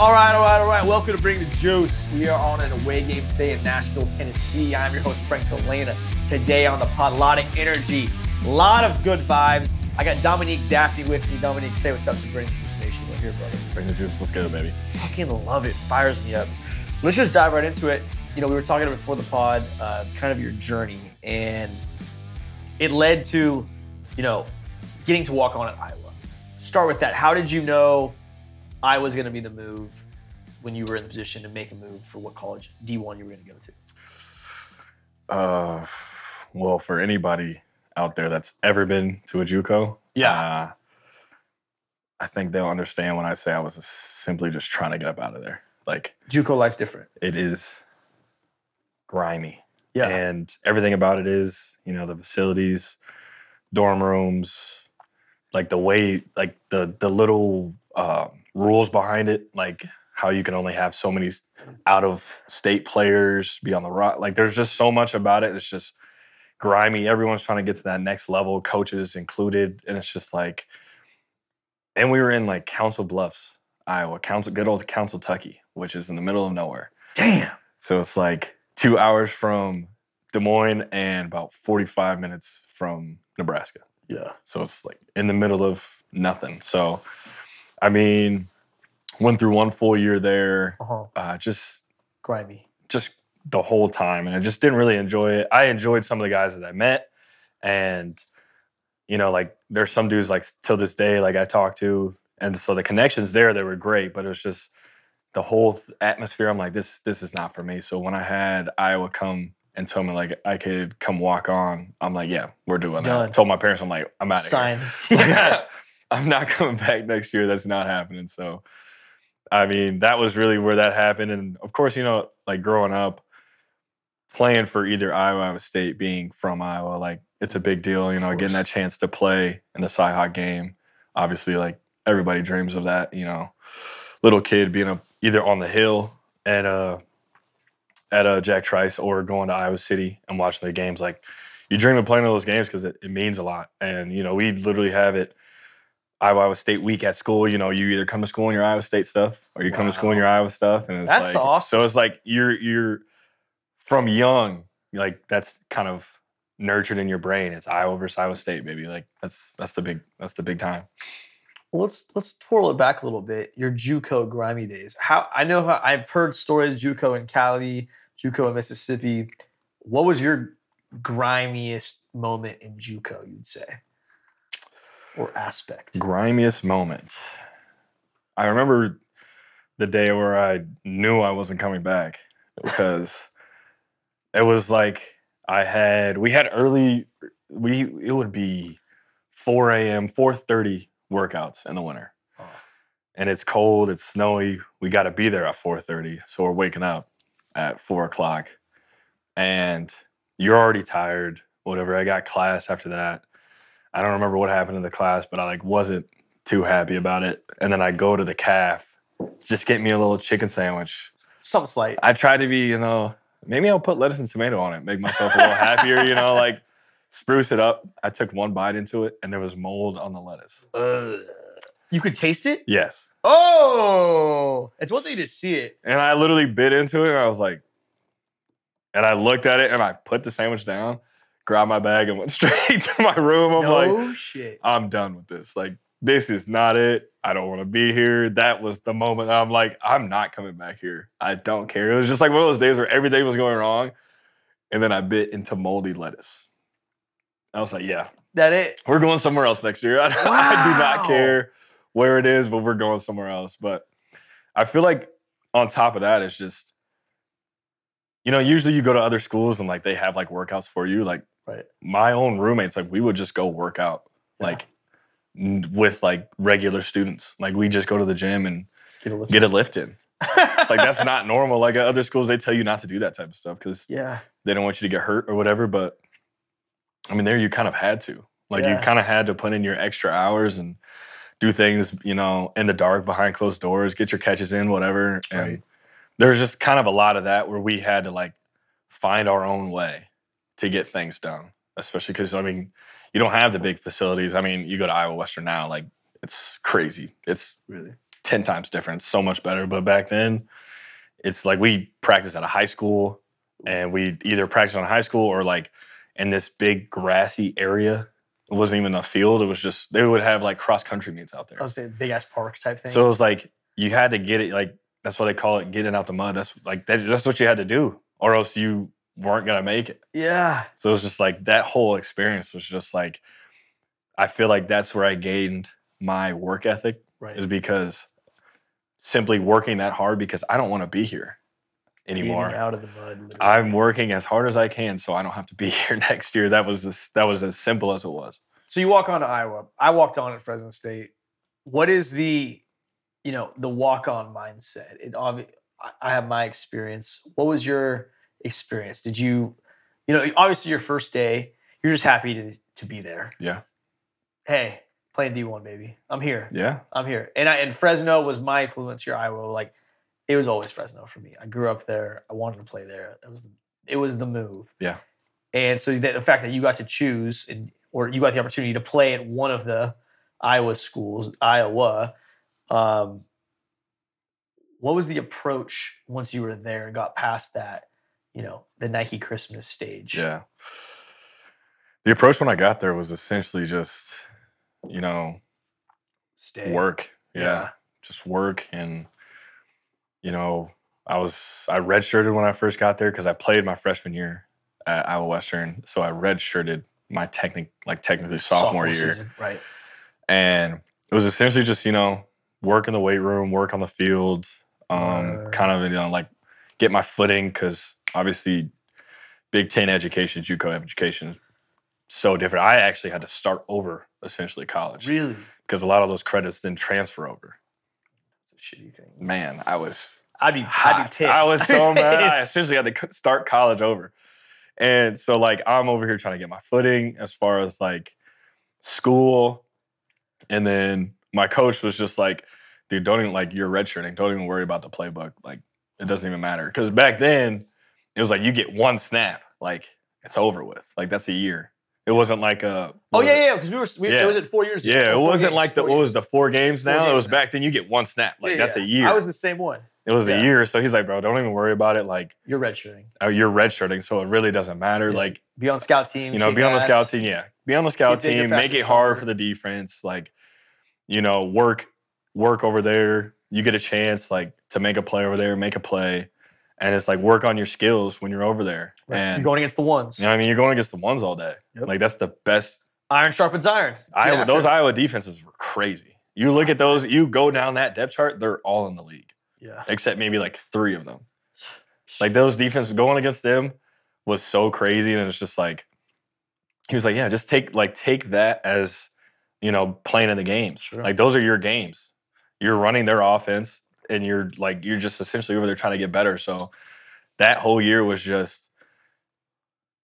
All right, all right, all right. Welcome to Bring the Juice. We are on an away game today in Nashville, Tennessee. I'm your host, Frank Delana. Today on the pod, a lot of energy, a lot of good vibes. I got Dominique Dafney with me. Dominique, say what's up to Bring the Juice Nation. What's here, brother? Bring the juice. Let's go, baby. Fucking love it. Fires me up. Let's just dive right into it. You know, we were talking before the pod, uh, kind of your journey, and it led to, you know, getting to walk on at Iowa. Start with that. How did you know Iowa's going to be the move when you were in the position to make a move for what college D1 you were going to go to? Uh, well, for anybody out there that's ever been to a JUCO, Yeah. uh, I think they'll understand when I say I was simply just trying to get up out of there. Like JUCO life's different. it is grimy, Yeah. and everything about it is, you know, the facilities, dorm rooms, like the way, like the the little uh, rules behind it, like how you can only have so many out of state players be on the rock. Like there's just so much about it. It's just grimy. Everyone's trying to get to that next level, coaches included, and it's just like. And we were in like Council Bluffs, Iowa, Council, good old Council, Tucky, which is in the middle of nowhere. Damn. So it's like two hours from Des Moines and about 45 minutes from Nebraska. Yeah. So it's like in the middle of nothing. So, I mean, went through one full year there, Uh-huh. uh, just Grimy. just the whole time, and I just didn't really enjoy it. I enjoyed some of the guys that I met, and you know, like there's some dudes like till this day, like I talked to, and so the connections there they were great, but it was just the whole th- atmosphere. I'm like, this this is not for me. So when I had Iowa come and tell me like I could come walk on, I'm like, yeah, we're doing Done. that. told my parents, I'm like, I'm out of here. Sign. I'm not coming back next year. That's not happening. So, I mean, that was really where that happened. And of course, you know, like growing up, playing for either Iowa, Iowa State, being from Iowa, like it's a big deal. You know, getting that chance to play in the Cyhawk game. Obviously, like everybody dreams of that. You know, little kid being a, either on the hill at uh at uh, Jack Trice or going to Iowa City and watching the games. Like you dream of playing those games because it, it means a lot. And you know, we literally have it Iowa, State week at school. You know, you either come to school in your Iowa State stuff or you come to school in your Iowa stuff. And it's That's like, awesome. So it's like you're you're from young, like that's kind of nurtured in your brain. It's Iowa versus Iowa State, baby. Like that's that's the big that's the big time. Well, let's let's twirl it back a little bit. Your JUCO grimy days. How I know how I've heard stories JUCO in Cali, JUCO in Mississippi. What was your grimiest moment in JUCO? You'd say, or aspect. Grimiest moment. I remember the day where I knew I wasn't coming back because it was like I had we had early we it would be 4 a.m. 4:30 workouts in the winter. Oh. And it's cold, it's snowy. We got to be there at 4:30, so we're waking up at four o'clock, and you're already tired. Whatever. I got class after that. I don't remember what happened in the class, but I like wasn't too happy about it. And then I go to the calf, just get me a little chicken sandwich. Something slight. I try to be, you know, maybe I'll put lettuce and tomato on it, make myself a little happier, you know, like spruce it up. I took one bite into it and there was mold on the lettuce. Ugh. You could taste it. Yes. Oh, it's one thing to see it. And I literally bit into it and I was like, and I looked at it and I put the sandwich down, grabbed my bag and went straight to my room. I'm like, shit. I'm done with this. Like, this is not it. I don't want to be here. That was the moment I'm like, I'm not coming back here. I don't care. It was just like one of those days where everything was going wrong. And then I bit into moldy lettuce. I was like, yeah, That it. we're going somewhere else next year. I, I do not care where it is, but we're going somewhere else. But I feel like on top of that, it's just, you know, usually you go to other schools and like they have like workouts for you. Like Right. my own roommates, like we would just go work out Yeah. like n- with like regular students. Like we just go to the gym and Get a lift. get a lift in. It's like that's not normal. Like at other schools, they tell you not to do that type of stuff because yeah. they don't want you to get hurt or whatever. But I mean, there you kind of had to. Like Yeah. you kind of had to put in your extra hours and do things, you know, in the dark behind closed doors, get your catches in, whatever. And Right. there's just kind of a lot of that where we had to like find our own way to get things done. Especially because I mean, you don't have the big facilities. I mean, you go to Iowa Western now, like it's crazy. It's Really. ten times different, so much better. But back then, it's like we practiced at a high school, and we either practiced on high school or like in this big grassy area. It wasn't even a field. It was just they would have like cross country meets out there. I was saying big ass park type thing. So it was like you had to get it like that's what they call it, getting out the mud. That's like that, that's what you had to do, or else you weren't gonna make it. yeah, So it was just like that whole experience was just like I feel like that's where I gained my work ethic right. is because simply working that hard because I don't want to be here anymore. out of the mud. literally. I'm working as hard as I can so I don't have to be here next year. That was as, that was as simple as it was. So you walk on to Iowa. I walked on at Fresno State. What is the, you know, the walk on mindset? It obvi- I have my experience. What was your experience? Did you, you know, obviously your first day, you're just happy to to be there. Yeah. Hey, playing D1, baby. I'm here. Yeah. I'm here. And I and Fresno was my to your Iowa. Like it was always Fresno for me. I grew up there. I wanted to play there. It was the, it was the move. Yeah. And so the, the fact that you got to choose and or you got the opportunity to play at one of the Iowa schools, Iowa. Um, what was the approach once you were there and got past that, you know, the Nike Christmas stage? Yeah. The approach when I got there was essentially just, you know, Stay. work. Yeah. Yeah. Just work. And, you know, I was, I redshirted when I first got there because I played my freshman year at Iowa Western. So I redshirted my technic, like technically sophomore, year. season, Right. And it was essentially just, you know, work in the weight room, work on the field, um, kind of, you know, like get my footing because obviously Big Ten education, JUCO education, so different. I actually had to start over essentially college Really? because a lot of those credits then transfer over. That's a shitty thing. Man, I was I'd be I'd be hot. pissed. I was so mad. I essentially had to start college over. And so like I'm over here trying to get my footing as far as like school. And then my coach was just like, dude, don't even like you're redshirting. Don't even worry about the playbook. Like it doesn't even matter. Because back then it was like you get one snap, like it's over with. Like that's a year. It wasn't like a Oh yeah, it? yeah, because we were. We, Yeah. It was at four years. Yeah, it wasn't games, like the what was the four games Four now? it was now. back then you get one snap. Like Yeah, that's yeah. a year. I was the same one. it was a year. So he's like, bro, don't even worry about it. Like You're redshirting. uh, you're redshirting, so it really doesn't matter. Like Be on scout team. you know, be on the scout team. Yeah, be on the scout team. Make it hard for the defense. Like, you know, work work over there. You get a chance like to make a play over there, make a play, and it's like work on your skills when you're over there. Right. And You're going against the ones. you know, what I mean, you're going against the ones all day. Yep. Like that's the best. Iron sharpens iron. Iowa, those. Iowa defenses were crazy. You look at those. You go down that depth chart. They're all in the league, Yeah. except maybe like three of them. Like those defenses going against them was so crazy, and it's just like he was like, yeah, just take like take that as you know playing in the games. Sure. Like those are your games. You're running their offense, and you're like you're just essentially over there trying to get better. So that whole year was just.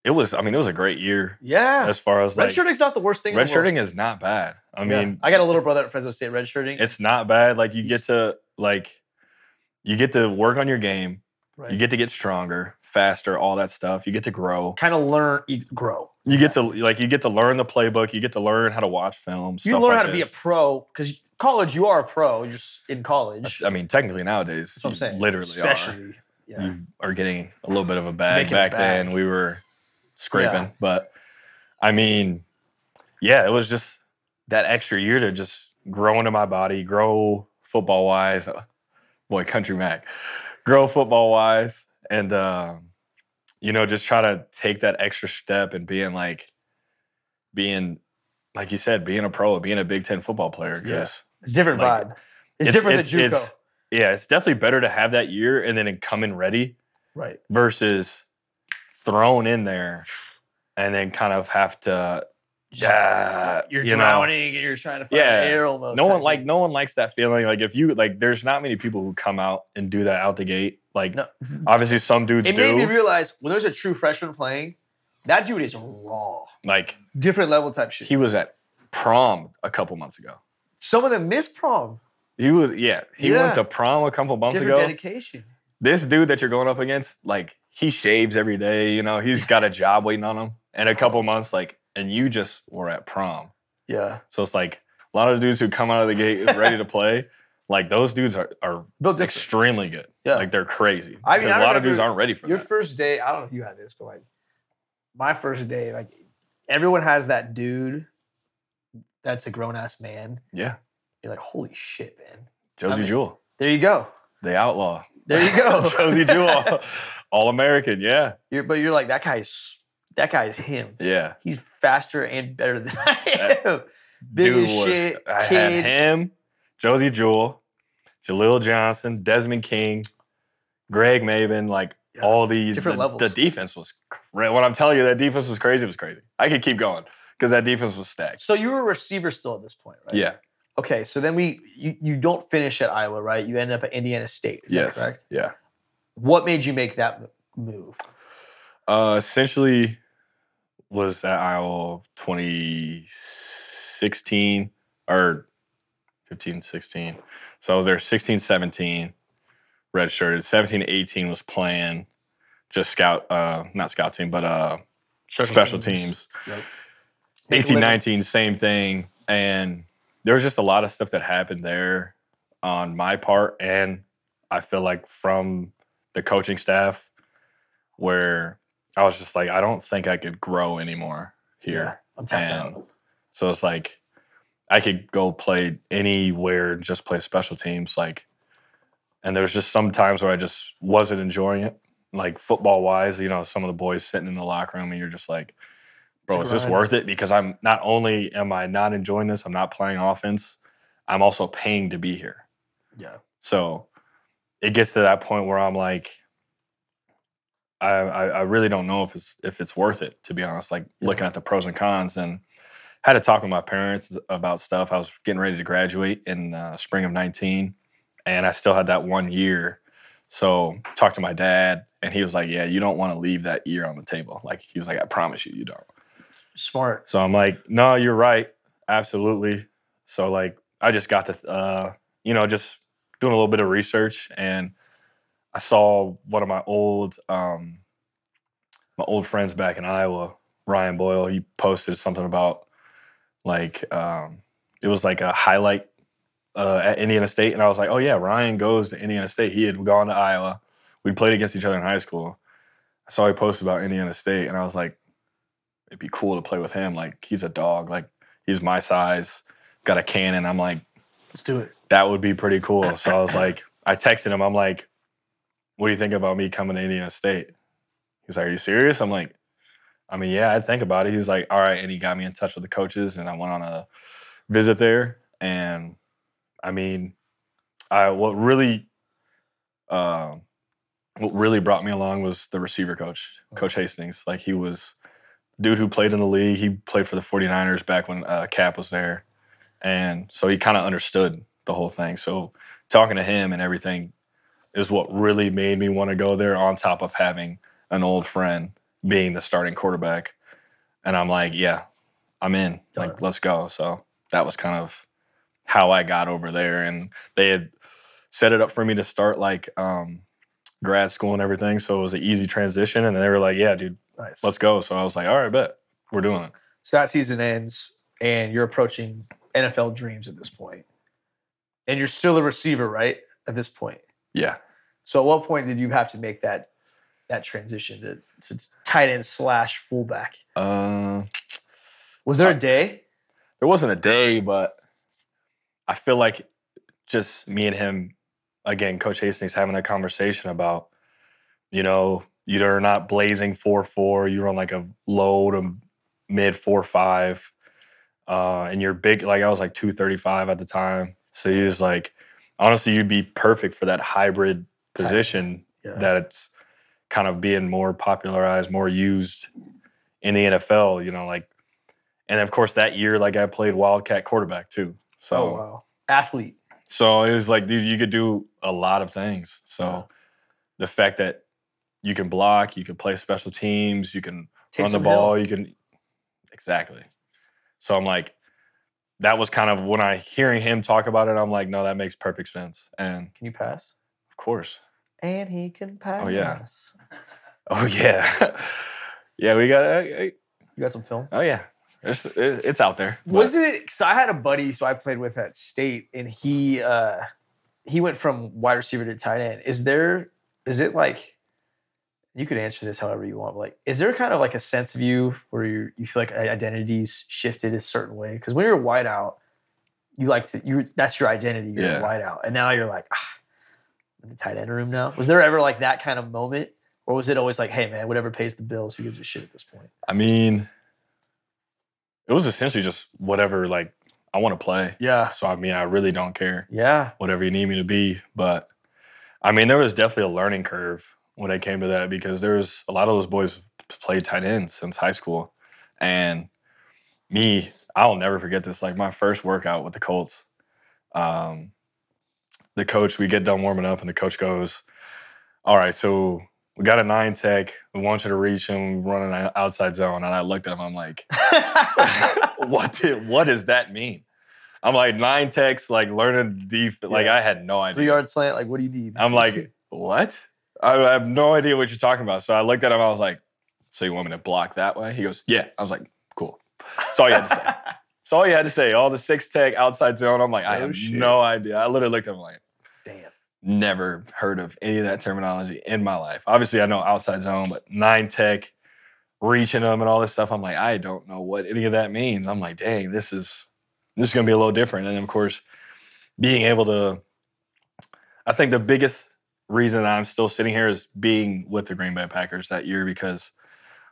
It was. I mean, it was a great year Yeah. as far as like Redshirting's not the worst thing. redshirting is not bad. I Yeah. mean, I got a little brother at Fresno State redshirting. it's not bad. Like you get to like you get to work on your game. right. You get to get stronger, faster, all that stuff. You get to grow. kind of learn, grow. You get to like you get to learn the playbook. You get to learn how to watch film. You stuff learn like how to be a pro because college, you are a pro. You're just in college. I mean, technically nowadays, That's what I'm saying. literally Especially. are. Yeah. You are getting a little bit of a bag. Making a Back bag. then, we were scraping, Yeah. but I mean, yeah, it was just that extra year to just grow into my body, grow football wise. Boy, country Mac, grow football wise, and um, you know, just try to take that extra step and being like, being like you said, being a pro, being a Big Ten football player. Yeah. Because It's different Like, vibe. It's, different than JUCO. It's, yeah, it's definitely better to have that year and then come in ready right. versus thrown in there and then kind of have to. Yeah, You're you know, drowning and you're trying to find Yeah. air almost. no one like no one likes that feeling. Like if you like, there's not many people who come out and do that out the gate. Like No. obviously some dudes It do. made me realize when there's a true freshman playing, that dude is raw. like Different level type shit. he was at prom a couple months ago. Some of them miss prom. He was yeah. He Yeah. went to prom a couple months Different ago. dedication. this dude that you're going up against, like he shaves every day, you know, he's got a job waiting on him in a couple months, like, and you just were at prom. Yeah. So it's like a lot of dudes who come out of the gate ready to play, Like those dudes are are Built extremely good. Yeah. Like they're crazy. I mean, I a lot of dudes aren't ready for Your that. first day, I don't know if you had this, but like my first day, like everyone has that dude that's a grown ass man. yeah. You're like, holy shit, man. Josey mean- Jewell, There you go. the outlaw. There you go. Josey Jewell, all American. Yeah. You're, but you're like, that guy's that guy's him. Yeah. He's faster and better than I am. Big Dude as was. shit, I had kid. him, Josey Jewell, Jaleel Johnson, Desmond King, Greg Mabin, like Yeah, all these. different the, levels. The defense was. Cra- when I'm telling you that defense was crazy, it was crazy. I could keep going because that defense was stacked. So you were a receiver still at this point, right? Yeah. Okay, so then we you, you don't finish at Iowa, right? You end up at Indiana State. Is yes. that correct? Yeah. What made you make that move? Uh, essentially, was at Iowa 2016 or 15, 16. So I was there 16, 17, redshirted. 17, 18 was playing just scout, uh, not scout team, but uh, special, teams. Yep. 18, 19, same thing. And there was just a lot of stuff that happened there on my part. And I feel like from the coaching staff where I was just like, I don't think I could grow anymore here. I'm tapped And out. so it's like I could go play anywhere, just play special teams. Like, and there's just some times where I just wasn't enjoying it, like football wise. You know, some of the boys sitting in the locker room, and you're just like, bro, It's is this worth it? Because I'm not only am I not enjoying this, I'm not playing offense. I'm also paying to be here. Yeah. So it gets to that point where I'm like, I, I, I really don't know if it's if it's worth it to be honest. Like Yeah. looking at the pros and cons, and had to talk with my parents about stuff. I was getting ready to graduate in uh, spring of 19, and I still had that one year. So talked to my dad, and he was like, "Yeah, you don't want to leave that year on the table." Like he was like, "I promise you, you don't." Smart. So I'm like, no, you're right. Absolutely. So like I just got to uh, you know, just doing a little bit of research and I saw one of my old um my old friends back in Iowa, Ryan Boyle, he posted something about like um it was like a highlight uh, at Indiana State and I was like, "Oh yeah, Ryan goes to Indiana State. He had gone to Iowa. We played against each other in high school." I saw he posted about Indiana State and I was like, it'd be cool to play with him. Like he's a dog. Like he's my size, got a cannon. I'm like, Let's do it. that would be pretty cool. So I was like, I texted him. I'm like, what do you think about me coming to Indiana State? He's like, are you serious? I'm like, I mean, yeah, I'd think about it. He's like, all right, and he got me in touch with the coaches, and I went on a visit there. And I mean, I what really, uh, what really brought me along was the receiver coach, Coach Hastings. Like he was dude who played in the league. He played for the 49ers back when uh, Kap was there. And so he kind of understood the whole thing. So talking to him and everything is what really made me want to go there on top of having an old friend being the starting quarterback. And I'm like, yeah, I'm in. Like, let's go. So that was kind of how I got over there. And they had set it up for me to start like um, grad school and everything. So it was an easy transition. And they were like, yeah, dude, Nice. let's go. So I was like, all right, bet we're doing it. So that season ends, and you're approaching NFL dreams at this point, and you're still a receiver, right? At this point. Yeah. So at what point did you have to make that that transition to, to tight end slash fullback? Uh, Was there a day? there wasn't a day, but I feel like just me and him, again, Coach Hastings having a conversation about, you know, you're not blazing four four, you're on like a low to mid four five, uh, and you're big. Like I was like two thirty five at the time, so he was like, honestly, you'd be perfect for that hybrid position Yeah. that it's kind of being more popularized, more used in the NFL. You know, like, and of course that year, like I played wildcat quarterback too. So, oh wow, athlete. so it was like, dude, you could do a lot of things. So Yeah. the fact that you can block, you can play special teams, you can Take run the ball, hill. you can exactly. So I'm like, that was kind of when I hearing him talk about it, I'm like, no, that makes perfect sense. And Can you pass? of course, And he can pass. Oh yeah. oh yeah, yeah, we got. Uh, uh, You got some film. oh yeah, it's it's out there. Was it? So I had a buddy, so I played with at state, and he uh he went from wide receiver to tight end. Is there is it like you could answer this however you want, but like is there kind of like a sense of you where you you feel like identities shifted a certain way? Because when you're a wideout, you like to you that's your identity, you're Yeah. a wideout. And now you're like, ah, I'm in the tight end room now. Was there ever like that kind of moment? Or was it always like, hey man, whatever pays the bills, who gives a shit at this point? I mean, it was essentially just whatever like I want to play. Yeah. So I mean, I really don't care Yeah. whatever you need me to be. But I mean, there was definitely a learning curve when it came to that because there's a lot of those boys played tight end since high school, and me, I'll never forget this. Like my first workout with the Colts, um, the coach, we get done warming up, and the coach goes, "All right, so." We got a nine tech. We want you to reach him. We're running an outside zone. And I looked at him. I'm like, what did what does that mean? I'm like nine techs, like learning def like I had no idea. Three yard slant, like what do you need? I'm like, what? I have no idea what you're talking about. So I looked at him, I was like, So you want me to block that way? He goes, Yeah. I was like, cool. That's all you had to say. That's all you had to say. All the six tech outside zone. I'm like, I Oh, have shit. no idea. I literally looked at him like, Damn. never heard of any of that terminology in my life. Obviously, I know outside zone, but nine tech, reaching them and all this stuff. I'm like, I don't know what any of that means. I'm like, dang, this is this is gonna be a little different. And of course, being able to, I think the biggest reason that I'm still sitting here is being with the Green Bay Packers that year because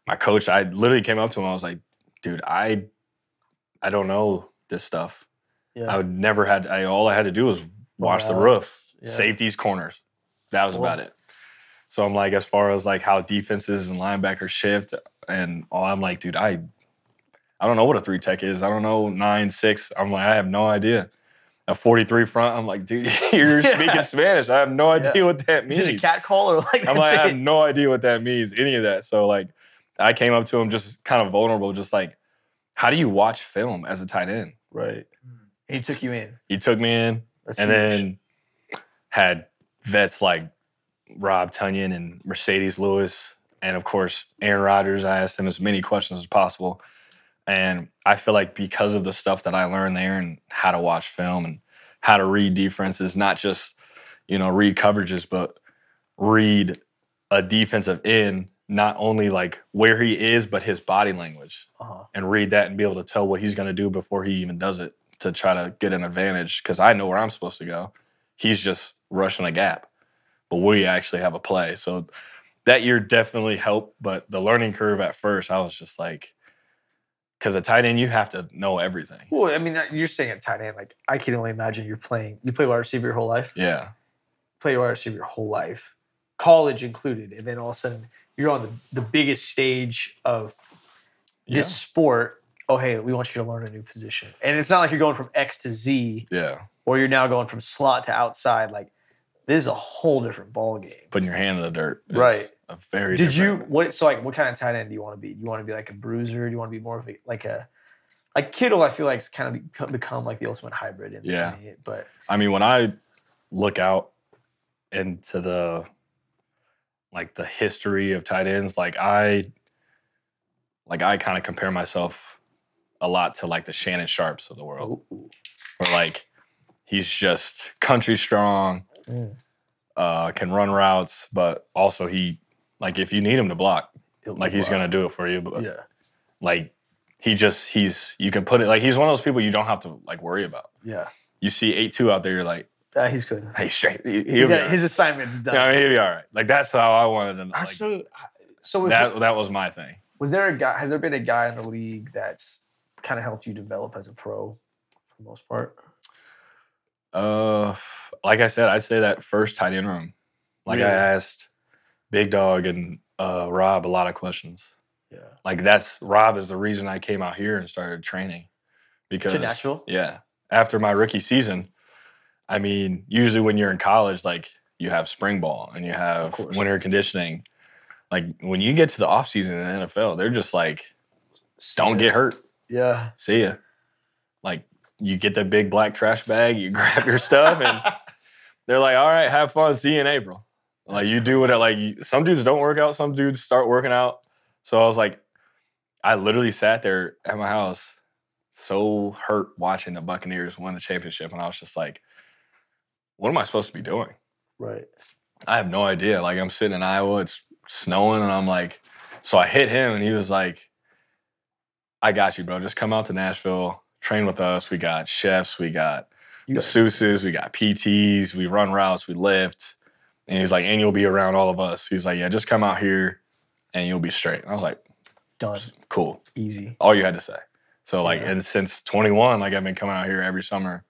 my coach, I literally came up to him. I was like, dude, I I don't know this stuff. Yeah. I would never had I all I had to do was watch the roof, Yeah. safeties, corners. That was Cool. about it. So I'm like, as far as like how defenses and linebackers shift, and all I'm like, dude, I I don't know what a three tech is. I don't know nine, six. I'm like, I have no idea. A 43 front, I'm like, dude, you're Yeah. speaking Spanish. I have no idea Yeah. what that means. Is it a cat call or like I'm that's like, I have no idea what that means, any of that. So like I came up to him just kind of vulnerable, just like, how do you watch film as a tight end? right. Hmm. He took you in. He took me in, That's and huge. then had vets like Rob Tonyan and Marcedes Lewis, and of course Aaron Rodgers. I asked him as many questions as possible, and I feel like because of the stuff that I learned there and how to watch film and how to read defenses, not just you know read coverages, but read a defensive end, not only like where he is, but his body language uh-huh. and read that and be able to tell what he's going to do before he even does it to try to get an advantage because I know where I'm supposed to go. He's just rushing a gap, but we actually have a play. So that year definitely helped, but the learning curve at first, I was just like, because a tight end, you have to know everything. Well, I mean, you're saying at tight end. Like, I can only imagine you're playing. You play wide receiver your whole life. Yeah. Play wide receiver your whole life, college included, and then all of a sudden you're on the, the biggest stage of this sport. Oh, hey, we want you to learn a new position, and it's not like you're going from X to Z, Yeah. or you're now going from slot to outside. Like, this is a whole different ball game. Putting your hand in the dirt. is Right. A very Did you different- what? So like, what kind of tight end do you want to be? Do you want to be like a bruiser? Do you want to be more of a like a like Kittle? I feel like it's kind of become, become like the ultimate hybrid. In Yeah. it, but I mean, when I look out into the like the history of tight ends, like I like I kind of compare myself a lot to like the Shannon Sharpes of the world. Where like he's just country strong, Mm. uh, can run routes, but also he like if you need him to block, like he's gonna do it for you. But yeah, like he just he's you can put it like he's one of those people you don't have to like worry about. yeah. You see eight two out there, you're like, Uh, he's good. hey, straight. He, He's he'll be got- all his right. assignment's done. Yeah, I mean, he'll be all right. Like that's how I wanted him. Like, so, so that that was my thing. was there a guy? Has there been a guy in the league that's kind of helped you develop as a pro, for the most part? Uh, like I said, I'd say that first tight end room. Like I asked Big Dog and uh, Rob a lot of questions. Yeah. Like that's Rob is the reason I came out here and started training because Nashville? Yeah, after my rookie season, I mean, usually when you're in college, like you have spring ball and you have winter conditioning. Like when you get to the off season in the NFL, they're just like, don't get hurt. Yeah. See ya. Like you get the big black trash bag, you grab your stuff, and they're like, all right, have fun. See you in April. Like you do it at like some dudes don't work out, some dudes start working out. So I was like, I literally sat there at my house, so hurt watching the Buccaneers win the championship, and I was just like, what am I supposed to be doing? Right. I have no idea. Like I'm sitting in Iowa, it's snowing, and I'm like, so I hit him, and he was like, "I got you, bro. Just come out to Nashville, train with us. We got chefs, we got- masseuses, we got PTs, we run routes, we lift." And he's like, "And you'll be around all of us." He's like, "Yeah, just come out here, and you'll be straight." And I was like, done. "Cool." Easy. All you had to say. So like, Yeah. and since 21, like I've been coming out here every summer,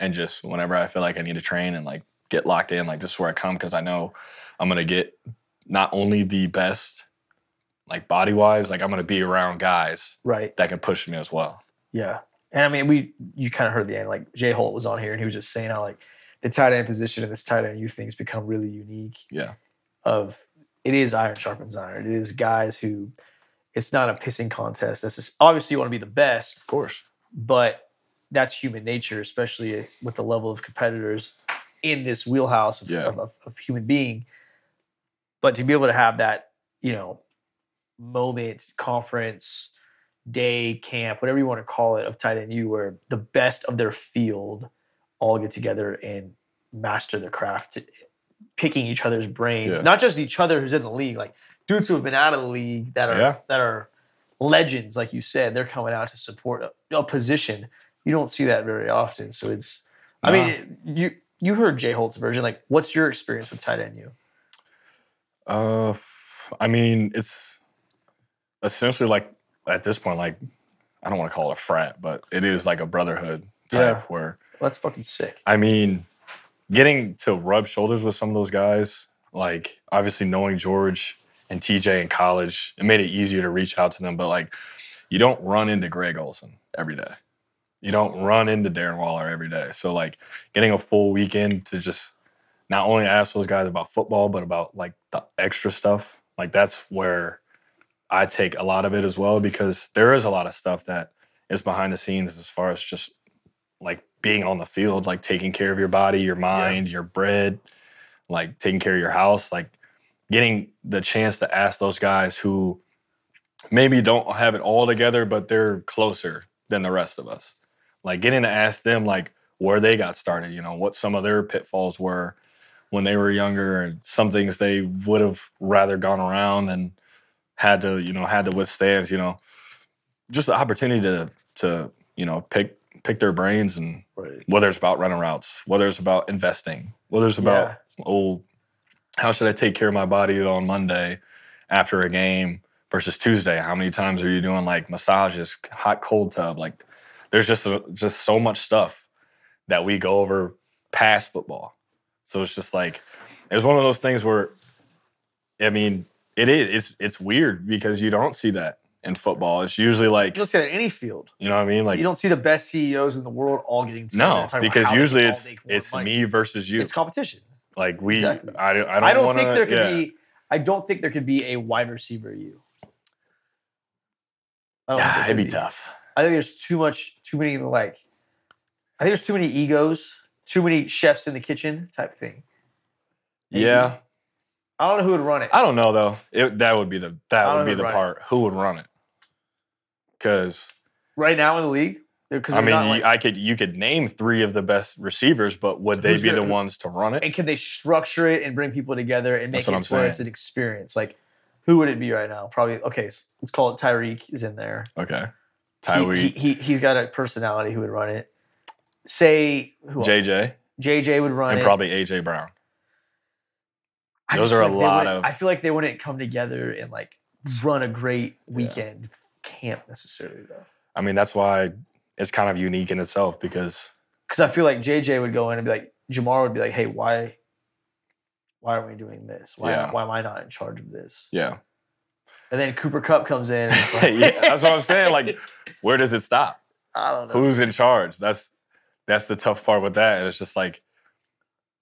and just whenever I feel like I need to train and like get locked in, like this is where I come because I know I'm gonna get not only the best, like body wise, like I'm gonna be around guys Right. that can push me as well. Yeah. And I mean, we you kind of heard the end. Like Jay Holt was on here and he was just saying how like the tight end position and this tight end youth thing's become really unique. Yeah. Of it is iron sharpens iron. It is guys who it's not a pissing contest. That's just obviously you want to be the best, Of course. but that's human nature, especially with the level of competitors in this wheelhouse of, Yeah. of, of, of human being. But to be able to have that, you know, moment, conference, day, camp, whatever you want to call it, of tight end U, where the best of their field all get together and master the craft, picking each other's brains, Yeah. not just each other who's in the league, like dudes who have been out of the league that are Yeah. that are legends, like you said, they're coming out to support a, a position. You don't see that very often. So it's, I mean, you you heard Jay Holt's version. Like, what's your experience with tight end U? Uh, I mean, it's essentially like at this point, like I don't want to call it a frat, but it is like a brotherhood type Yeah. where Well, that's fucking sick. I mean, getting to rub shoulders with some of those guys, like obviously knowing George and TJ in college, it made it easier to reach out to them. But like, you don't run into Greg Olsen every day. You don't run into Darren Waller every day. So like, getting a full weekend to just not only ask those guys about football, but about like the extra stuff. Like that's where I take a lot of it as well because there is a lot of stuff that is behind the scenes as far as just like being on the field, like taking care of your body, your mind, your bread, like taking care of your house, like getting the chance to ask those guys who maybe don't have it all together, but they're closer than the rest of us. Like getting to ask them like where they got started, you know, what some of their pitfalls were when they were younger and some things they would have rather gone around and had to, you know, had to withstand, you know, just the opportunity to to, you know, pick pick their brains and Right. whether it's about running routes, whether it's about investing, whether it's about oh, how should I take care of my body on Monday after a game versus Tuesday? How many times are you doing like massages, hot cold tub? Like there's just a, just so much stuff that we go over past football. So it's just like it's one of those things where I mean, it is it's it's weird because you don't see that in football. It's usually like You don't see that in any field. you know what I mean? Like you don't see the best CEOs in the world all getting together no, and talking about because usually it's it's me versus you. It's competition. like we, Exactly. I, don't- I don't. I don't wanna, think there could yeah. be. I don't think there could be a wide receiver U. I Ah, it'd could be tough. I think there's too much, too many like. I think there's too many egos, too many chefs in the kitchen type thing. Maybe. Yeah, I don't know who would run it. I don't know though. It, that would be the that would be the run it. part. Who would run it? Because right now in the league, because I mean, you- I could you could name three of the best receivers, but would they be the who- ones to run it? and can they structure it and bring people together and make it to where it's an experience? Like, who would it be right now? Probably okay. s- Let's call it Tyreek is in there. Okay, He, he, he he's got a personality who would run it. Say who else? JJ, JJ would run and it. probably AJ Brown. I those are a like lot of- I feel like they wouldn't come together and like run a great weekend camp necessarily though. I mean, that's why it's kind of unique in itself because Because I feel like JJ would go in and be like, Ja'Marr would be like, hey, why, why aren't we doing this? Why, Yeah. why am I not in charge of this? yeah, And then Cooper Kupp comes in. And it's like, yeah, that's what I'm saying. Like, where does it stop? I don't know. who's in charge that's that's the tough part with that and it's just like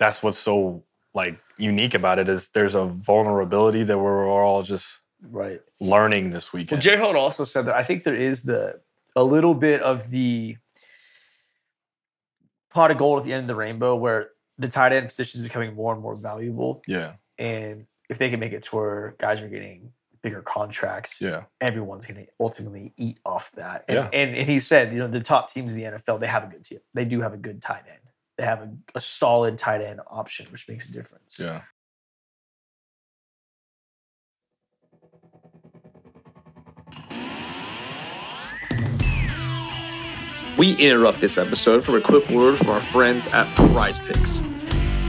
that's what's so like unique about it is there's a vulnerability that we're all just right? learning this Well, weekend Jay Holt also said that I think there is the a little bit of the pot of gold at the end of the rainbow where the tight end position is becoming more and more valuable. yeah And if they can make it to where guys are getting bigger contracts, yeah everyone's going to ultimately eat off that. And, Yeah. and and he said, you know, the top teams in the NFL, they have a good team. They do have a good tight end. they have a, a solid tight end option, which makes a difference. Yeah. We interrupt this episode for a quick word from our friends at PrizePicks.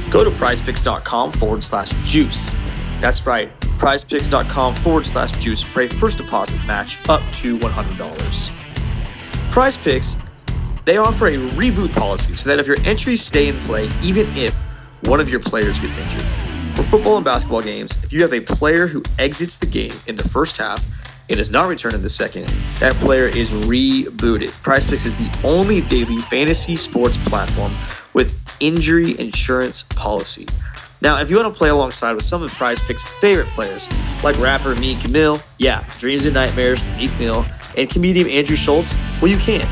Go to prizepicks.com forward slash juice. That's right, prizepicks.com forward slash juice for a first deposit match up to $100. PrizePicks, they offer a reboot policy so that if your entries stay in play, even if one of your players gets injured. For football and basketball games, if you have a player who exits the game in the first half and does not return in the second, that player is rebooted. PrizePicks is the only daily fantasy sports platform with injury insurance policy. Now, if you want to play alongside with some of PrizePicks' favorite players, like rapper Meek Mill, yeah, Dreams and Nightmares, Meek Mill, and comedian Andrew Schulz, well, you can.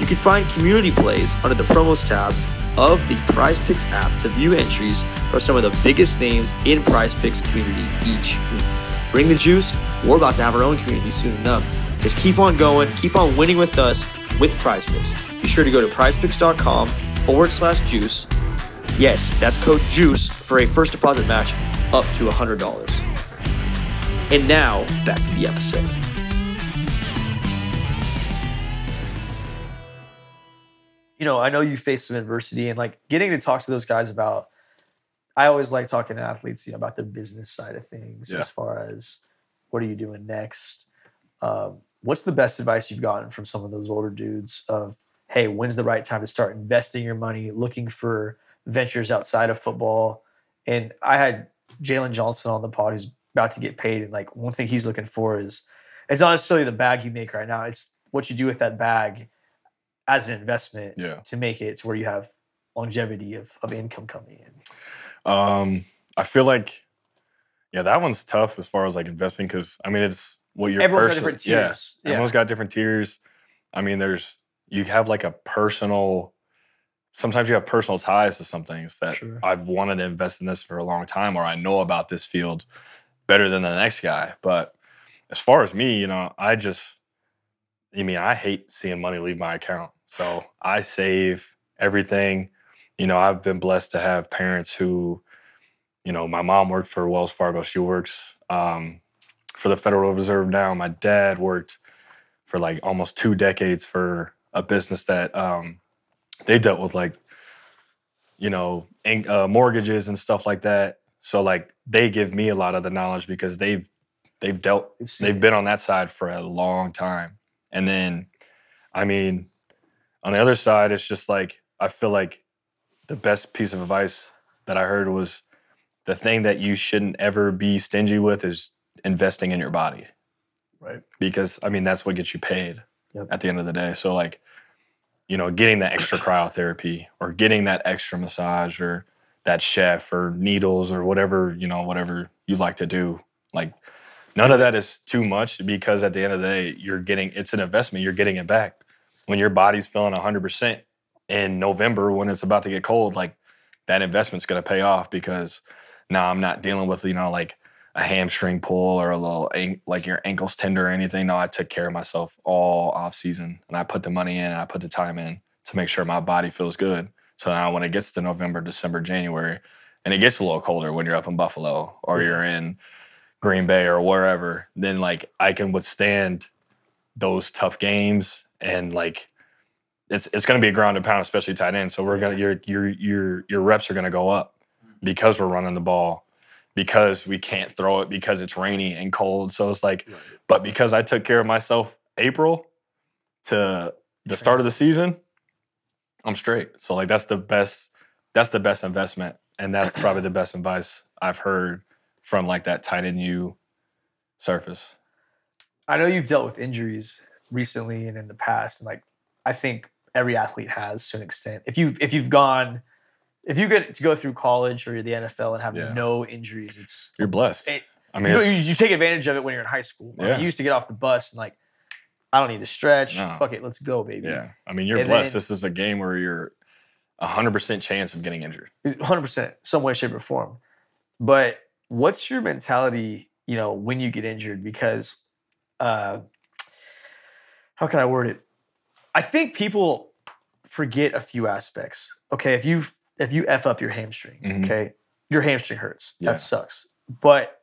You can find community plays under the promos tab of the PrizePicks app to view entries for some of the biggest names in PrizePicks community each week. Bring the juice. We're about to have our own community soon enough. Just keep on going, keep on winning with us with PrizePicks. Be sure to go to PrizePicks.com forward slash juice. Yes, that's code JUICE for a first deposit match up to $100. And now, back to the episode. You know, I know you faced some adversity and like getting to talk to those guys about I always like talking to athletes, you know, about the business side of things Yeah. as far as what are you doing next. Um, what's the best advice you've gotten from some of those older dudes of, hey, when's the right time to start investing your money, looking for ventures outside of football? And I had Jalen Johnson on the pod who's about to get paid, and like one thing he's looking for is it's not necessarily the bag you make right now; it's what you do with that bag as an investment Yeah. to make it to where you have longevity of, of income coming in. Um, I feel like, yeah, that one's tough as far as like investing because I mean it's what your Everyone's got person- different yeah, tiers. Yeah. Everyone's got different tiers. I mean, there's you have like a personal. Sometimes you have personal ties to some things that Sure. I've wanted to invest in this for a long time, or I know about this field better than the next guy. But as far as me, you know, I just, I mean, I hate seeing money leave my account. So I save everything. You know, I've been blessed to have parents who, you know, my mom worked for Wells Fargo. She works um, for the Federal Reserve now. My dad worked for like almost two decades for a business that um, they dealt with like, you know, in, uh, mortgages and stuff like that. So like they give me a lot of the knowledge because they've they've dealt they've been on that side for a long time. And then, I mean, on the other side, it's just like I feel like the best piece of advice that I heard was the thing that you shouldn't ever be stingy with is investing in your body. Right. Because I mean that's what gets you paid Yep. at the end of the day. So like, you know, getting that extra cryotherapy or getting that extra massage or that chef or needles or whatever, you know, whatever you like to do. Like none of that is too much because at the end of the day, you're getting it's an investment, you're getting it back. When your body's feeling 100% in November when it's about to get cold, like that investment's going to pay off because now I'm not dealing with, you know, like a hamstring pull or a little like your ankles tender or anything. No, I took care of myself all off season and I put the money in and I put the time in to make sure my body feels good. So now when it gets to November, December, January, and it gets a little colder when you're up in Buffalo or you're in Green Bay or wherever, then like I can withstand those tough games and like it's it's going to be a ground and pound, especially tight end. So we're gonna your your your your reps are going to go up mm-hmm. because we're running the ball, because we can't throw it because it's rainy and cold. So it's like, but because I took care of myself April to the start of the season, I'm straight. So like that's the best that's the best investment, and that's probably the best advice I've heard from like that tight end U surface. I know you've dealt with injuries recently and in the past, and like I think every athlete has to an extent. If you if you've gone, if you get to go through college or the NFL and have Yeah. no injuries, it's You're blessed. It- I you, mean, know, you, you take advantage of it when you're in high school. I Yeah. you used to get off the bus and like, I don't need to stretch. No. Fuck it, let's go, baby. yeah. I mean, you're And blessed. then- this is a game where you're a hundred percent chance of getting injured. 100% some way shape or form but what's your mentality you know when you get injured because uh how can i word it i think people forget a few aspects okay if you if you f up your hamstring, Mhm. okay, your hamstring hurts. Yeah. That sucks. But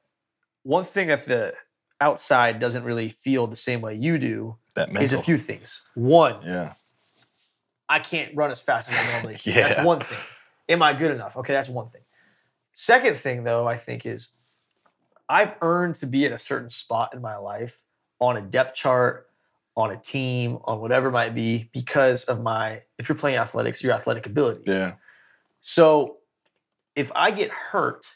one thing that the outside doesn't really feel the same way you do That is a few things. One, Yeah. I can't run as fast as I normally can. Yeah. That's one thing. Am I good enough? Okay, that's one thing. Second thing, though, I think is I've earned to be at a certain spot in my life on a depth chart, on a team, on whatever it might be, because of my, if you're playing athletics, your athletic ability. Yeah. So if I get hurt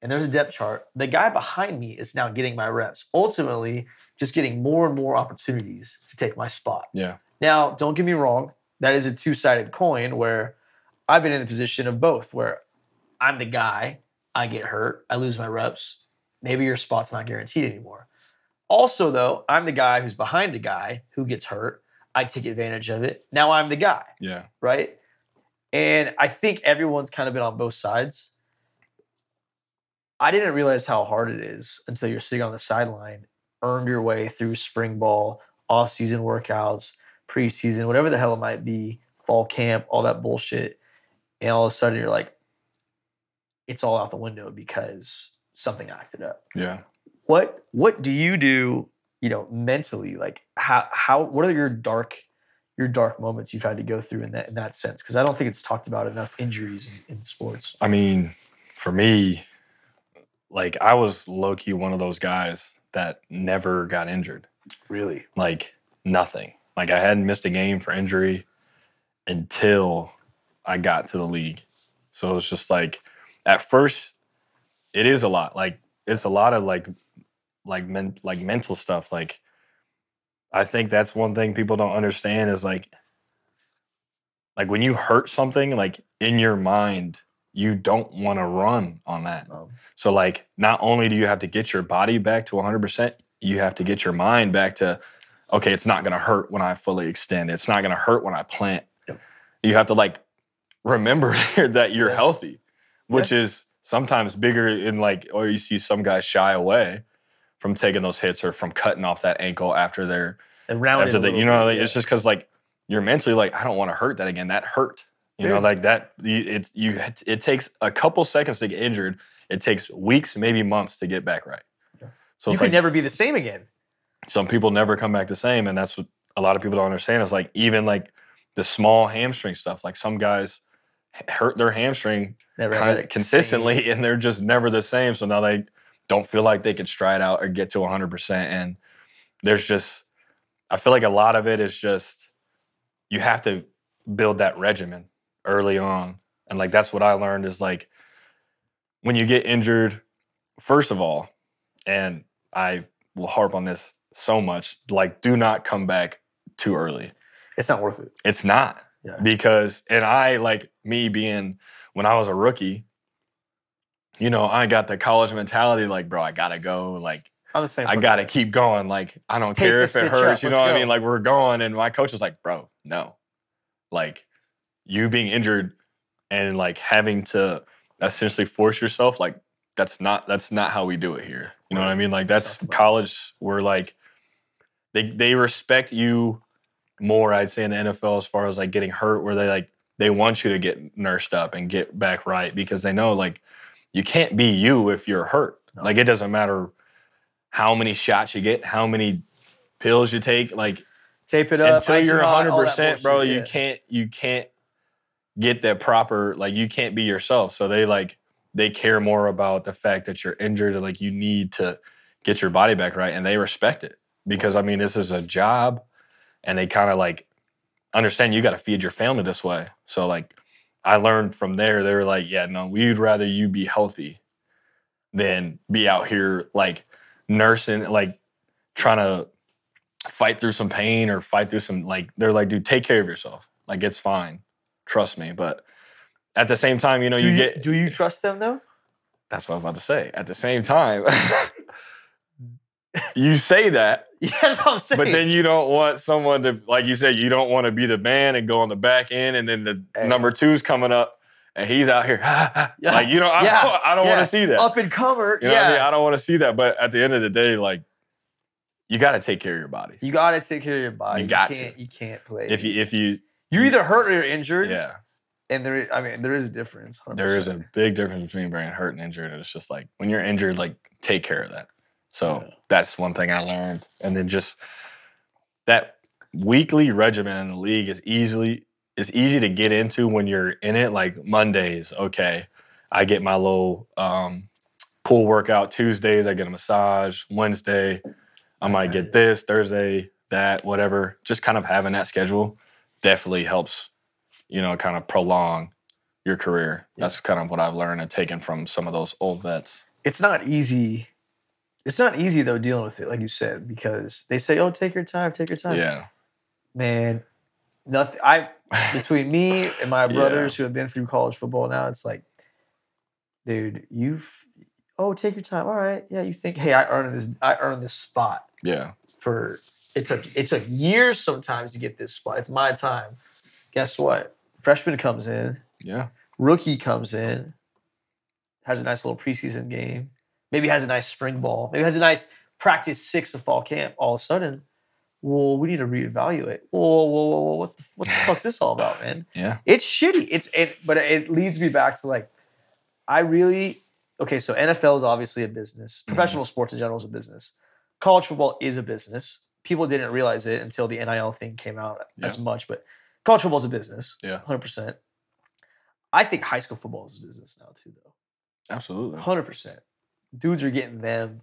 and there's a depth chart, the guy behind me is now getting my reps. Ultimately, just getting more and more opportunities to take my spot. Yeah. Now, don't get me wrong, that is a two sided coin where I've been in the position of both, where I'm the guy, I get hurt, I lose my reps. Maybe your spot's not guaranteed anymore. Also, though, I'm the guy who's behind a guy who gets hurt. I take advantage of it. Now I'm the guy Yeah. right? And I think everyone's kind of been on both sides. I didn't realize how hard it is until you're sitting on the sideline, earned your way through spring ball, off-season workouts, preseason, whatever the hell it might be, fall camp, all that bullshit. And all of a sudden you're like, it's all out the window because something acted up Yeah. What what do you do you know mentally like how how what are your dark your dark moments you've had to go through in that in that sense because i don't think it's talked about enough injuries in, in sports I mean, for me, like I was low key one of those guys that never got injured. really Like nothing. Like I hadn't missed a game for injury until I got to the league. So it's just like at first it is a lot. Like it's a lot of like like men, like mental stuff. Like I think that's one thing people don't understand is like like when you hurt something like in your mind you don't want to run on that. um, So like not only do you have to get your body back to 100%, you have to get your mind back to okay, it's not going to hurt when I fully extend. It's not going to hurt when I plant. Yep. You have to like remember that you're Yeah. healthy, which is sometimes bigger in like or you see some guys shy away from taking those hits or from cutting off that ankle after they're and round after the, you know like, it's just because like you're mentally like I don't want to hurt that again. That hurt. You know, like that. you- It you it takes a couple seconds to get injured. It takes weeks, maybe months to get back right. Yeah. So you could like never be the same again some people never come back the same, and that's what a lot of people don't understand. Is like even like the small hamstring stuff. Like some guys hurt their hamstring never consistently, and they're just never the same. So now they don't feel like they can stride out or get to 100. percent And there's just, I feel like a lot of it is just you have to build that regimen early on, and like that's what I learned is like when you get injured, first of all, and I will harp on this so much, like do not come back too early. it's not worth it It's not yeah because and I like me being when I was a rookie, you know, I got the college mentality like, bro, I gotta go. Like, i'm the same I gotta keep going. Like, I don't Take care if it hurts. up. You know what I mean? Like, we're going, and my coach was like, bro, no. Like, you being injured and like having to essentially force yourself, like, that's not that's not how we do it here. You know what I mean? Like that's box. college where like they they respect you more, I'd say, in the NFL as far as like getting hurt, where they like they want you to get nursed up and get back right because they know like you can't be you if you're hurt. No. Like it doesn't matter how many shots you get, how many pills you take, like tape it up until you're it hot, 100 all that percent, bro, you can't you can't get that proper like you can't be yourself. So they like they care more about the fact that you're injured and like you need to get your body back right, and they respect it because I mean this is a job, and they kind of like understand you got to feed your family this way. So like I learned from there, they were like, yeah, no, we'd rather you be healthy than be out here like nursing, like trying to fight through some pain or fight through some like they're like, dude, take care of yourself. Like it's fine. Trust me. But at the same time, you know, you, you, get do you trust them though that's what I'm about to say. At the same time, you say that, what i'm saying but then you don't want someone to like you said, you don't want to be the man and go on the back end and then the Hey. number two's coming up and he's out here. Yeah. Like, you know, I, Yeah. don't, I don't Yeah. want to see that. up and comer You know yeah what I mean? I don't want to see that. But at the end of the day, like you got to take care of your body. you gotta take care of your body You got to. can't you can't play If you, if you, you're either hurt or you're injured yeah, And there, I mean, there is a difference. 100%. There is a big difference between being hurt and injured. It's just like when you're injured, like take care of that. So Yeah. that's one thing I learned. And then just that weekly regimen in the league is easily is easy to get into when you're in it. Like Mondays, okay, I get my little um, pool workout. Tuesdays, I get a massage. Wednesday, I might get this. Thursday, that, whatever. Just kind of having that schedule definitely helps, you know, kind of prolong your career. Yeah. That's kind of what I've learned and taken from some of those old vets. it's not easy. It's not easy though dealing with it, like you said, because they say, "Oh, take your time, take your time." Yeah. man, nothing. I between me and my Yeah. brothers who have been through college football now, it's like, dude, you've oh, take your time. All right, yeah, you think, hey, I earned this. I earned this spot yeah. for it took it took years sometimes to get this spot. It's my time. Guess what? Freshman comes in, Yeah. rookie comes in, has a nice little preseason game, maybe has a nice spring ball, maybe has a nice practice six of fall camp. All of a sudden, well, we need to reevaluate. Whoa, whoa, whoa, whoa, what the, what the fuck's this all about, man? Yeah. It's shitty. It's it, but it leads me back to like, I really okay. So NFL is obviously a business. Mhm. Professional sports in general is a business. College football is a business. People didn't realize it until the NIL thing came out as much, but college football is a business. Yeah. hundred percent. I think high school football is a business now too, though. Absolutely. Hundred percent. Dudes are getting them.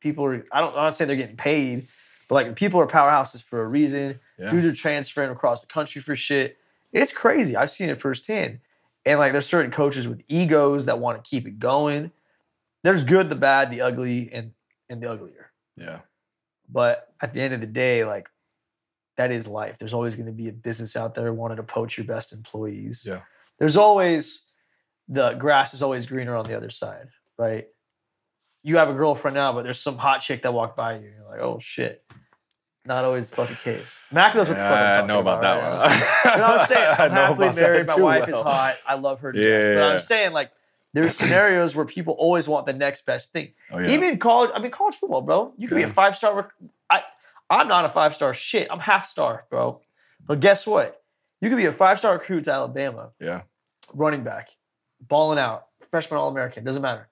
People are. I don't. I'm not saying they're getting paid, but like people are powerhouses for a reason. Yeah. Dudes are transferring across the country for shit. It's crazy. I've seen it firsthand. And like there's certain coaches with egos that want to keep it going. There's good, the bad, the ugly, and and the uglier. Yeah. But at the end of the day, like that is life. There's always going to be a business out there wanting to poach your best employees. Yeah. There's always the grass is always greener on the other side, right? You have a girlfriend now, but there's some hot chick that walked by you. and You're like, oh shit. Not always the fucking case. Mac knows what the fuck I'm talking I know about, right that now. one. You know what I'm saying? I'm happily married. My wife is hot. I love her. to death. But I'm saying like there's scenarios where people always want the next best thing. Oh, yeah. Even college, I mean college football, bro. You could be a five star. Rec- I I'm not a five star shit. I'm half star, bro. But guess what? You could be a five star recruit to Alabama, yeah. running back, balling out, freshman All American. Doesn't matter.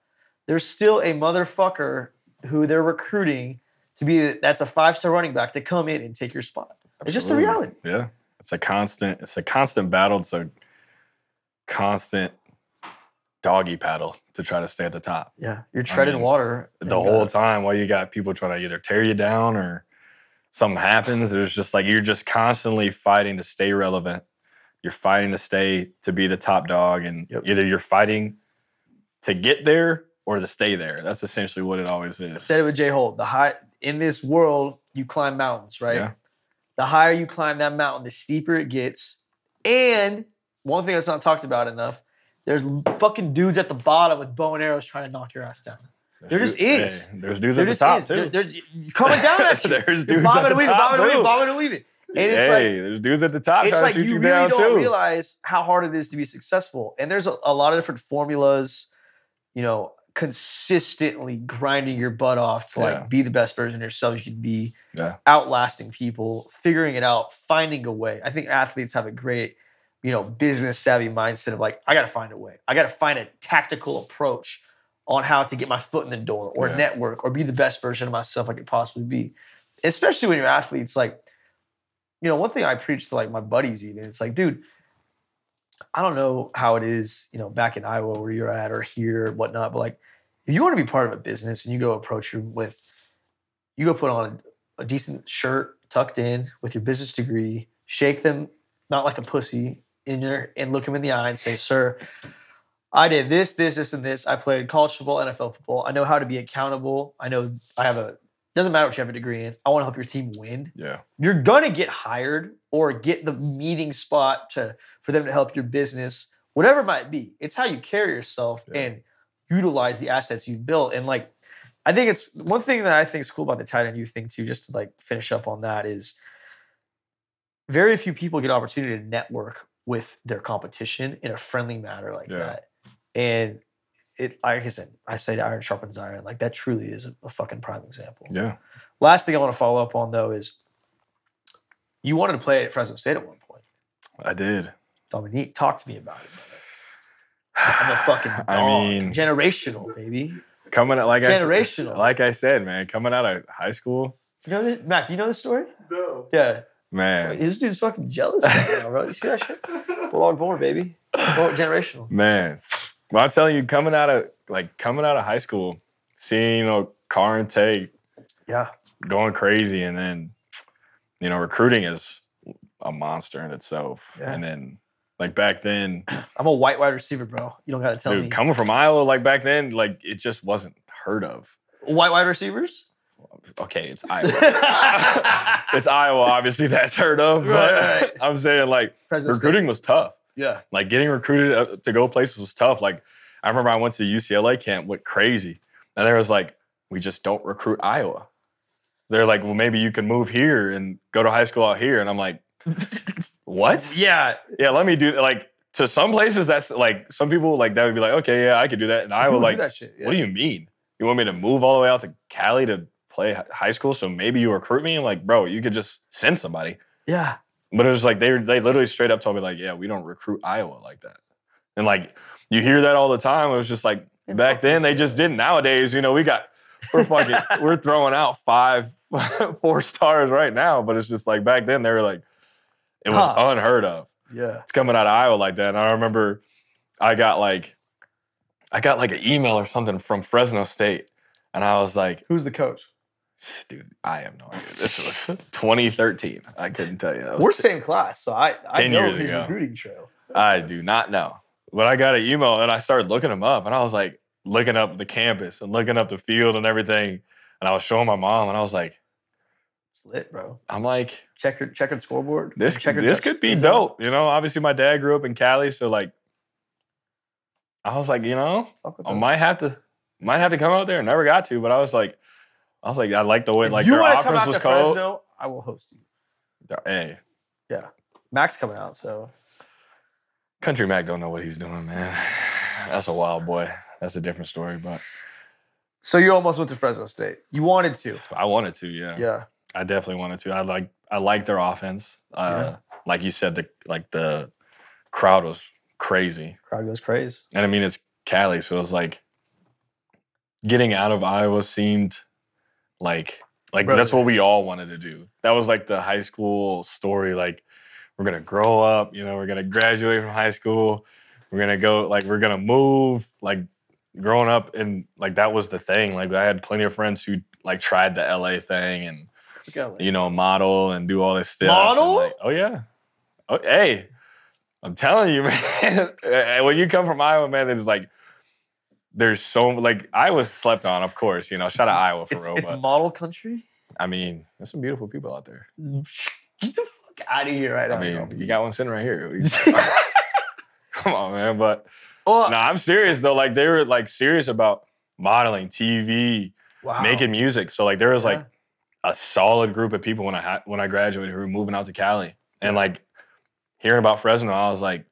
There's still a motherfucker who they're recruiting to be that's a five star running back to come in and take your spot. It's just the reality. Yeah. It's a constant, it's a constant battle. It's a constant doggy paddle to try to stay at the top. Yeah, you're treading mean, water The whole gotta- time while you got people trying to either tear you down or something happens, it's just like you're just constantly fighting to stay relevant. You're fighting to stay to be the top dog, and Yep. either you're fighting to get there or to stay there. That's essentially what it always is. said it with Jay Holt. The high in this world, you climb mountains, right? Yeah. The higher you climb that mountain, the steeper it gets. And one thing that's not talked about enough, there's fucking dudes at the bottom with bow and arrows trying to knock your ass down. There's there just du- is. hey, there's dudes There at the top is. too. There- there's coming down at you. There's dudes bobbing at and the weaving, top bobbing and weaving, too. bobbing and weaving. And it's hey, like there's dudes at the top it's trying like to shoot you you, really down don't too. realize how hard it is to be successful. And there's a, a lot of different formulas, you know, consistently grinding your butt off to Yeah. like be the best version of yourself you can be, Yeah. outlasting people, figuring it out, finding a way. I think athletes have a great, you know, business savvy mindset of like, I got to find a way. I got to find a tactical approach on how to get my foot in the door or Yeah. network or be the best version of myself I could possibly be. Especially when you're athletes, like, you know, one thing I preach to like my buddies, even it's like, dude, I don't know how it is, you know, back in Iowa where you're at or here or whatnot, but like, if you want to be part of a business and you go approach them with, you go put on a decent shirt tucked in with your business degree, shake them not like a pussy in your and look them in the eye and say, "Sir, I did this, this, this, and this. I played college football, NFL football. I know how to be accountable. I know I have a doesn't matter what you have a degree in. I want to help your team win. Yeah. You're gonna get hired or get the meeting spot to for them to help your business, whatever it might be. It's how you carry yourself Yeah. and utilize the assets you've built. And like, I think it's one thing that I think is cool about the tight end U thing too. Just to like finish up on that is very few people get opportunity to network with their competition in a friendly manner like Yeah. that. And it, like I said, I say iron sharpens iron. Like that truly is a, a fucking prime example. Yeah. Last thing I want to follow up on though is you wanted to play at Fresno State at one point. I did. Dominique, talk to me about it, brother. I'm a fucking dog. I mean- generational, baby. Coming out like I said, like I said, man, coming out of high school, You know this, Matt? Do you know this story? No. Yeah. man, This dude's fucking jealous right now, bro. You see that shit? Bulldog born, baby. Well, generational. man. Well, I'm telling you, coming out of like coming out of high school, seeing you know Carr and Tay Yeah. going crazy, and then you know recruiting is a monster in itself. Yeah. And then like back then, I'm a white wide receiver, bro. You don't gotta tell dude, me. coming from Iowa, like back then, like it just wasn't heard of. White wide receivers? Okay, it's Iowa. it's Iowa, obviously that's heard of. But Right, right. I'm saying like State. recruiting was tough. Yeah. Like getting recruited to go places was tough. Like I remember I went to UCLA camp, went crazy, and there was like, we just don't recruit Iowa. They're like, well, maybe you can move here and go to high school out here, and I'm like, what? yeah. Yeah, let me do like to some places that's like some people like that would be like, okay, yeah, I could do that, and I would like, that shit. what do you mean? You want me to move all the way out to Cali to play high school? So maybe you recruit me? I'm like, bro, you could just send somebody. Yeah. But it was like they they literally straight up told me like, yeah, we don't recruit Iowa like that. And like you hear that all the time. It was just like Yeah, back then they just didn't. Nowadays, you know, we got we're fucking we're throwing out five four stars right now. But it's just like back then they were like it was Huh. unheard of. Yeah. It's coming out of Iowa like that. And I remember I got like I got like an email or something from Fresno State. And I was like, Who's the coach? Dude, I have no idea. This was 2013. I couldn't tell you. That We're same class, so I, I 10 know years his ago. recruiting trail. I do not know. But I got an email and I started looking them up and I was like looking up the campus and looking up the field and everything. And I was showing my mom and I was like, It's lit, bro. I'm like, Checkered checkered scoreboard. this, checkered this touch- could be dope. You know, obviously my dad grew up in Cali. So like, I was like, you know, Fuck with I those. might have to, might have to come out there. Never got to, but I was like, I was like, I like the way If like you their want to come offense out was to cold. Fresno, I will host you. Hey, Yeah. Max coming out, so Country Mac don't know what he's doing, man. That's a wild boy. That's a different story, but so you almost went to Fresno State. You wanted to. I wanted to, yeah. Yeah. I definitely wanted to. I like I like their offense. Uh, Like you said, the like the crowd was crazy, Crowd goes crazy. and I mean it's Cali, so it was like getting out of Iowa seemed like like that's what we all wanted to do. That was like the high school story. Like we're gonna grow up, you know, we're gonna graduate from high school, we're gonna go like we're gonna move. Like growing up, and like that was the thing. Like I had plenty of friends who like tried the LA thing and you know, model and do all this stuff. Model? like, oh yeah. Oh, hey, I'm telling you, man. Eh, eh, when you come from Iowa, man, it's like there's so like Iowa slept on, of course. You know, shout out Iowa for It's real. it's but model country. I mean, there's some beautiful people out there. Mm, get the fuck out of here right I now. mean, you got one sitting right here. Come on, man. But Oh, no, I'm serious though. Like they were like serious about modeling, TV, wow. making music. So like there was like a solid group of people when I had when I graduated who were moving out to Cali, and like hearing about Fresno, I was like,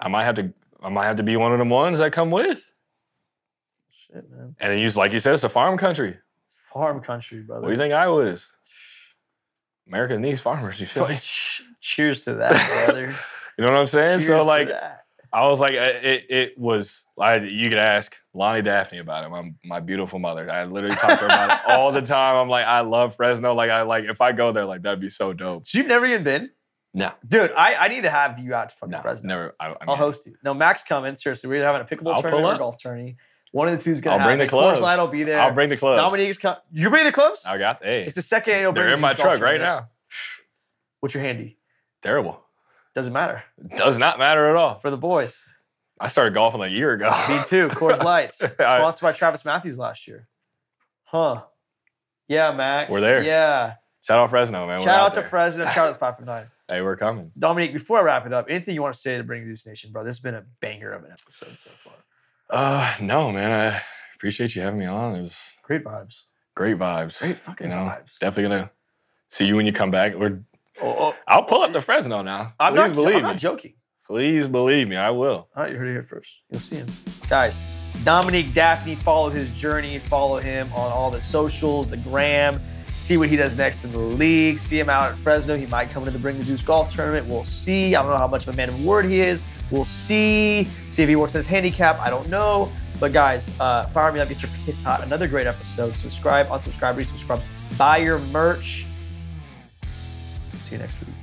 I might have to, I might have to be one of them ones that come with. Shit, man. And then you, like you said, it's a farm country. Farm country, brother. What do you think Iowa is? America needs farmers. You feel me? Cheers to that, brother. You know what I'm saying? Cheers so like, that. I was like, it, it was. I you could ask Lonnie Dafney about it. My my beautiful mother. I literally talk to her about it all the time. I'm like, I love Fresno. Like I like if I go there, like that'd be so dope. So you've never even been, No, dude. I, I need to have you out to fucking no, Fresno. never. I, I I'll mean, host you. No, Max coming. Seriously, we're having a pickleball tournament or a golf tourney. One of the two's gonna I'll bring the clubs. Light will be there. I'll bring the clubs. Dominique's coming. You bring the clubs? I got. Hey, It's the second annual. they're in my truck right now. What's your handy? Terrible. Doesn't matter Does not matter at all. for the boys. I started golfing a year ago. Me too. Coors Lights, sponsored by Travis Matthews last year. Huh? Yeah, Mac. We're there. Yeah. Shout out Fresno, man. Shout out to there. Fresno. Shout out to Five from Nine. Hey, we're coming. Dominique, before I wrap it up, anything you want to say to Bring Loose Nation, bro? This has been a banger of an episode so far. Uh, no, man. I appreciate you having me on. It was Great vibes. great vibes. Great fucking you know, vibes. definitely gonna see you when you come back. We're, Oh, oh, I'll pull up to Fresno now. I'm Please not. believe I'm me. not joking. Please believe me. I will. All right, you heard it here first. You'll see him. Guys, Dominique Dafney, follow his journey. Follow him on all the socials, the gram. See what he does next in the league. See him out at Fresno. He might come into the Bring the Juice golf tournament. We'll see. I don't know how much of a man of word he is. We'll see. See if he works his handicap. I don't know. But guys, uh, fire me up, get your piss hot. Another great episode. Subscribe, unsubscribe, resubscribe. Buy your merch. See you next week.